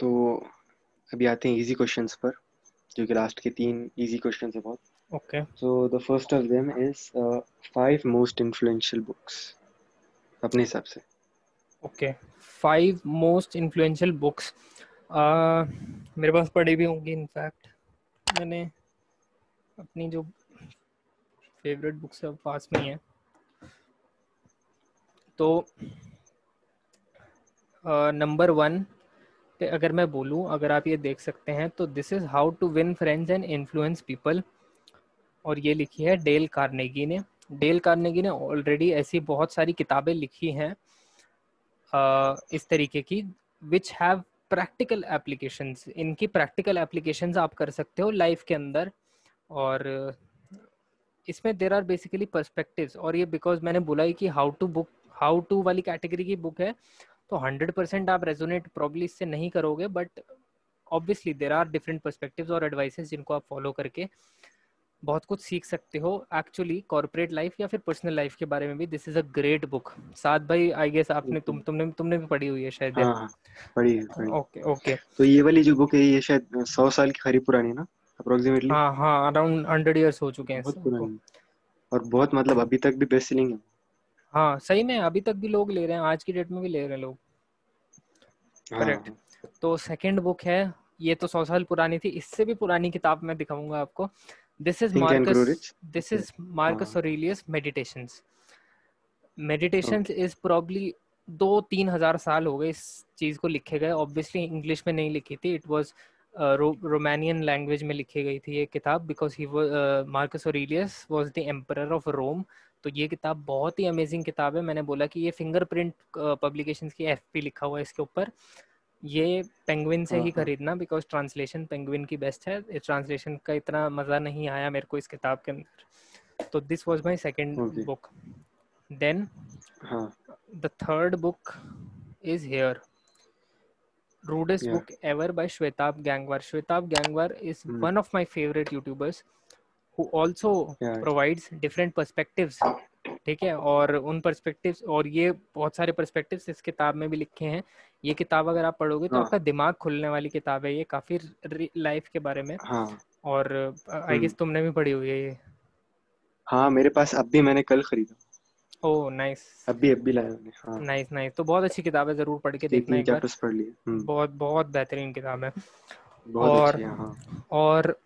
तो अभी आते हैं इजी क्वेश्चंस पर जो कि लास्ट के तीन इजी क्वेश्चंस है बहुत। Okay so the first of them is five most influential books अपने हिसाब से। Okay five most influential books मेरे पास पढ़ी भी होंगी इनफैक्ट मैंने अपनी जो फेवरेट बुक्स है वो पास में ही है। तो नंबर वन पे अगर मैं बोलूँ, अगर आप ये देख सकते हैं तो this is how to win friends and influence people और ये लिखी है डेल कार्नेगी ने। डेल कार्नेगी ने ऑलरेडी ऐसी बहुत सारी किताबें लिखी हैं इस तरीके की विच हैव प्रैक्टिकल एप्लीकेशंस इनकी प्रैक्टिकल एप्लीकेशंस आप कर सकते हो लाइफ के अंदर। और इसमें देर आर बेसिकली पर्सपेक्टिव्स और ये बिकॉज़ मैंने बोला ही कि how to book how to वाली कैटेगरी की बुक है तो हंड्रेड परसेंट आप रेजोनेट प्रॉब्ली इससे नहीं करोगे but obviously there are different perspectives और एडवाइसेस जिनको आप फॉलो करके बहुत कुछ सीख सकते हो। एक्चुअली कॉर्पोरेट लाइफ या फिर पर्सनल लाइफ के बारे में भी this is a great book साथ भाई आई गेस आपने तुम तुमने तुमने भी पढ़ी हुई है शायद हाँ, पढ़ी है ओके ओके तो ये वाली जो बुक है ये शायद सौ साल की खरी पुरानी ना अप्रोक्सीमेटली हाँ हाँ अराउंड हंड्रेड इयर्स हो चुके हैं बहुत पुरानी। और बहुत मतलब अभी तक भी बेस्ट सेलिंग है। हाँ सही में अभी तक भी लोग ले रहे हैं आज की डेट में भी ले रहे हैं लोग। करेक्ट हाँ। तो सेकंड बुक है ये तो सौ साल पुरानी थी इससे भी पुरानी किताब मैं दिखाऊँगा आपको। This is Marcus this is Marcus Aurelius meditations meditations is probably दो तीन हज़ार साल हो गए इस चीज़ को लिखे गए। ऑब्वियसली इंग्लिश में नहीं लिखी थी। इट वॉज़ रोमानियन लैंग्वेज में लिखी गई थी ये किताब because he Marcus Aurelius was the emperor of Rome तो ये किताब बहुत ही अमेजिंग किताब है। मैंने बोला कि ये फिंगरप्रिंट पब्लिकेशंस की एफपी लिखा हुआ है इसके ऊपर। ये पेंगुइन से ही हाँ, हाँ। खरीदना बिकॉज़ ट्रांसलेशन पेंगुइन की बेस्ट है। ट्रांसलेशन का इतना मज़ा नहीं आया मेरे को इस किताब के अंदर। तो this was my second book then the third book is here rudest book ever by Shwetab Gangwar. Shwetab Gangwar is mm. one of my favorite YouTubers. Who also yeah. provides different perspectives ठीक है? और उन perspectives और ये बहुत सारे perspectives इस किताब में भी लिखे हैं। ये किताब अगर आप पढ़ोगे तो हाँ. आपका दिमाग खुलने वाली किताब है। ये काफ़ी लाइफ के बारे में। हाँ. और आई गेस तुमने भी पढ़ी हुई है ये। हाँ मेरे पास अब भी मैंने कल खरीदा। ओह नाइस अभी अभी लाया मैंने हाँ। नाइस नाइस तो बहुत अच्छी किताब है ज़रूर पढ़ के देखना एक बार। पढ़ लिया बहुत बहुत बेहतरीन किताब है। और हाँ. और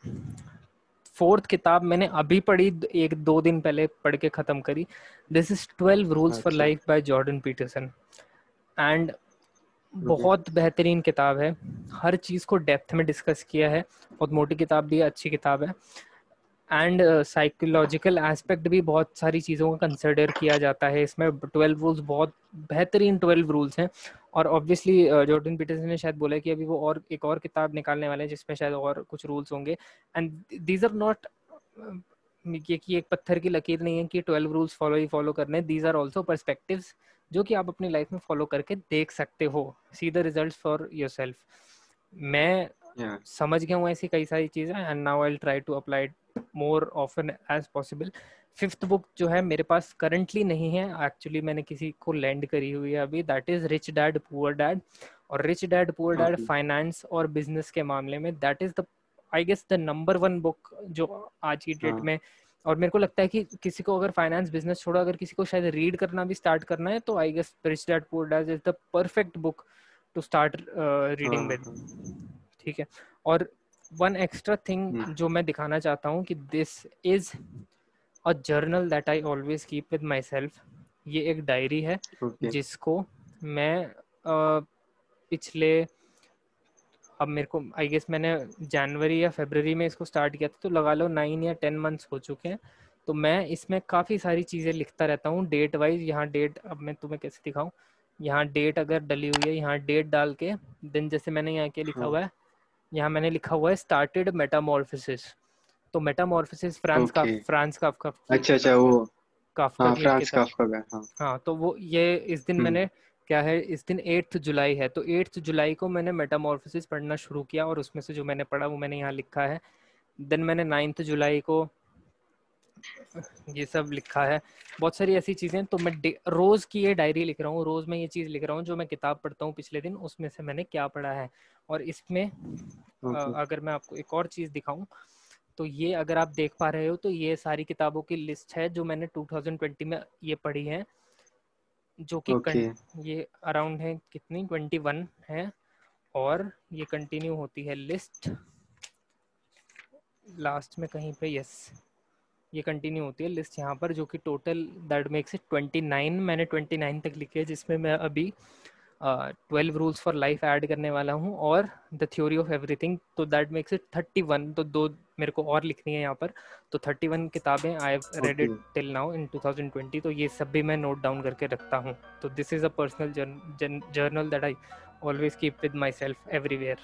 फोर्थ किताब मैंने अभी पढ़ी एक दो दिन पहले पढ़ के खत्म करी। This is twelve rules for life by Jordan Peterson and बहुत बेहतरीन किताब है। हर चीज़ को डेप्थ में डिस्कस किया है। बहुत मोटी किताब भी अच्छी किताब है। एंड साइकोलॉजिकल एस्पेक्ट भी बहुत सारी चीज़ों का कंसिडर किया जाता है। इसमें ट्वेल्व रूल्स बहुत बेहतरीन ट्वेल्व रूल्स हैं। और ऑब्वियसली जॉर्डन पीटरसन ने शायद बोला कि अभी वो और एक और किताब निकालने वाले हैं जिसमें शायद और कुछ रूल्स होंगे। एंड दीज आर नॉट ये कि एक पत्थर की लकीर नहीं है कि ट्वेल्व रूल्स फॉलो ही फॉलो करने दीज आर ऑल्सो परस्पेक्टिव जो कि आप अपनी लाइफ में फॉलो करके देख सकते हो। See the result for yourself मैं yeah. समझ गया हूँ ऐसी कई सारी चीज़ें and now I try to apply more often as possible fifth book जो है मेरे पास करंटली नहीं है। एक्चुअली मैंने किसी को लैंड करी हुई है अभी। That is rich dad poor dad और rich dad poor dad finance और बिज़नेस के मामले में that is the I guess the number one book जो आज की डेट हाँ। में। और मेरे को लगता है कि किसी को अगर फाइनेंस बिज़नेस छोड़ो अगर किसी को शायद रीड करना भी स्टार्ट करना है तो I guess rich dad poor dad is the perfect book to start reading with ठीक है? और वन एक्स्ट्रा थिंग जो मैं दिखाना चाहता हूँ कि this is a journal that I always keep with myself ये एक डायरी है okay. जिसको मैं uh, पिछले अब मेरे को आई गेस मैंने जनवरी या फेबररी में इसको स्टार्ट किया था तो लगा लो नाइन या टेन मंथ्स हो चुके हैं तो मैं इसमें काफ़ी सारी चीज़ें लिखता रहता हूँ डेट वाइज यहाँ डेट अब मैं तुम्हें कैसे दिखाऊँ यहाँ डेट अगर डली हुई है यहाँ डेट डाल के दिन जैसे मैंने यहाँ क्या लिखा हाँ. हुआ है यहाँ मैंने लिखा हुआ है स्टार्टेड मेटामॉर्फोसिस तो मेटामॉर्फोसिस फ्रांस का फ्रांस का का अच्छा अच्छा वो काफका हाँ, फ्रांस काफका का हाँ। हाँ तो वो ये इस दिन हम्म। मैंने क्या है इस दिन एट्थ जुलाई है। तो एट्थ जुलाई को मैंने मेटामॉर्फोसिस पढ़ना शुरू किया और उसमें से जो मैंने पढ़ा वो मैंने यहाँ लिखा है। देन मैंने नाइन्थ जुलाई को ये सब लिखा है। बहुत सारी ऐसी चीज़ें तो मैं रोज की ये डायरी लिख रहा हूँ। रोज मैं ये चीज़ लिख रहा हूँ जो मैं किताब पढ़ता हूँ पिछले दिन उसमें से मैंने क्या पढ़ा है। और इसमें okay. अगर मैं आपको एक और चीज़ दिखाऊँ तो ये अगर आप देख पा रहे हो तो ये सारी किताबों की लिस्ट है जो मैंने 2020 में ये पढ़ी है जो कि okay. ये अराउंड है कितनी 21 है और ये कंटिन्यू होती है लिस्ट लास्ट में कहीं पे यस ये कंटिन्यू होती है लिस्ट यहाँ पर जो कि टोटल दैट मेक्स इट 29 मैंने 29 तक लिखे है जिसमें मैं अभी twelve rules for life add करने वाला हूँ और द थ्योरी ऑफ़ एवरीथिंग तो that makes it thirty one तो दो मेरे को और लिखनी है यहाँ पर तो थर्टी वन किताबें I have read it till now in 2020 तो ये सब भी मैं नोट डाउन करके रखता हूँ। तो this is a personal journal that I always keep with myself everywhere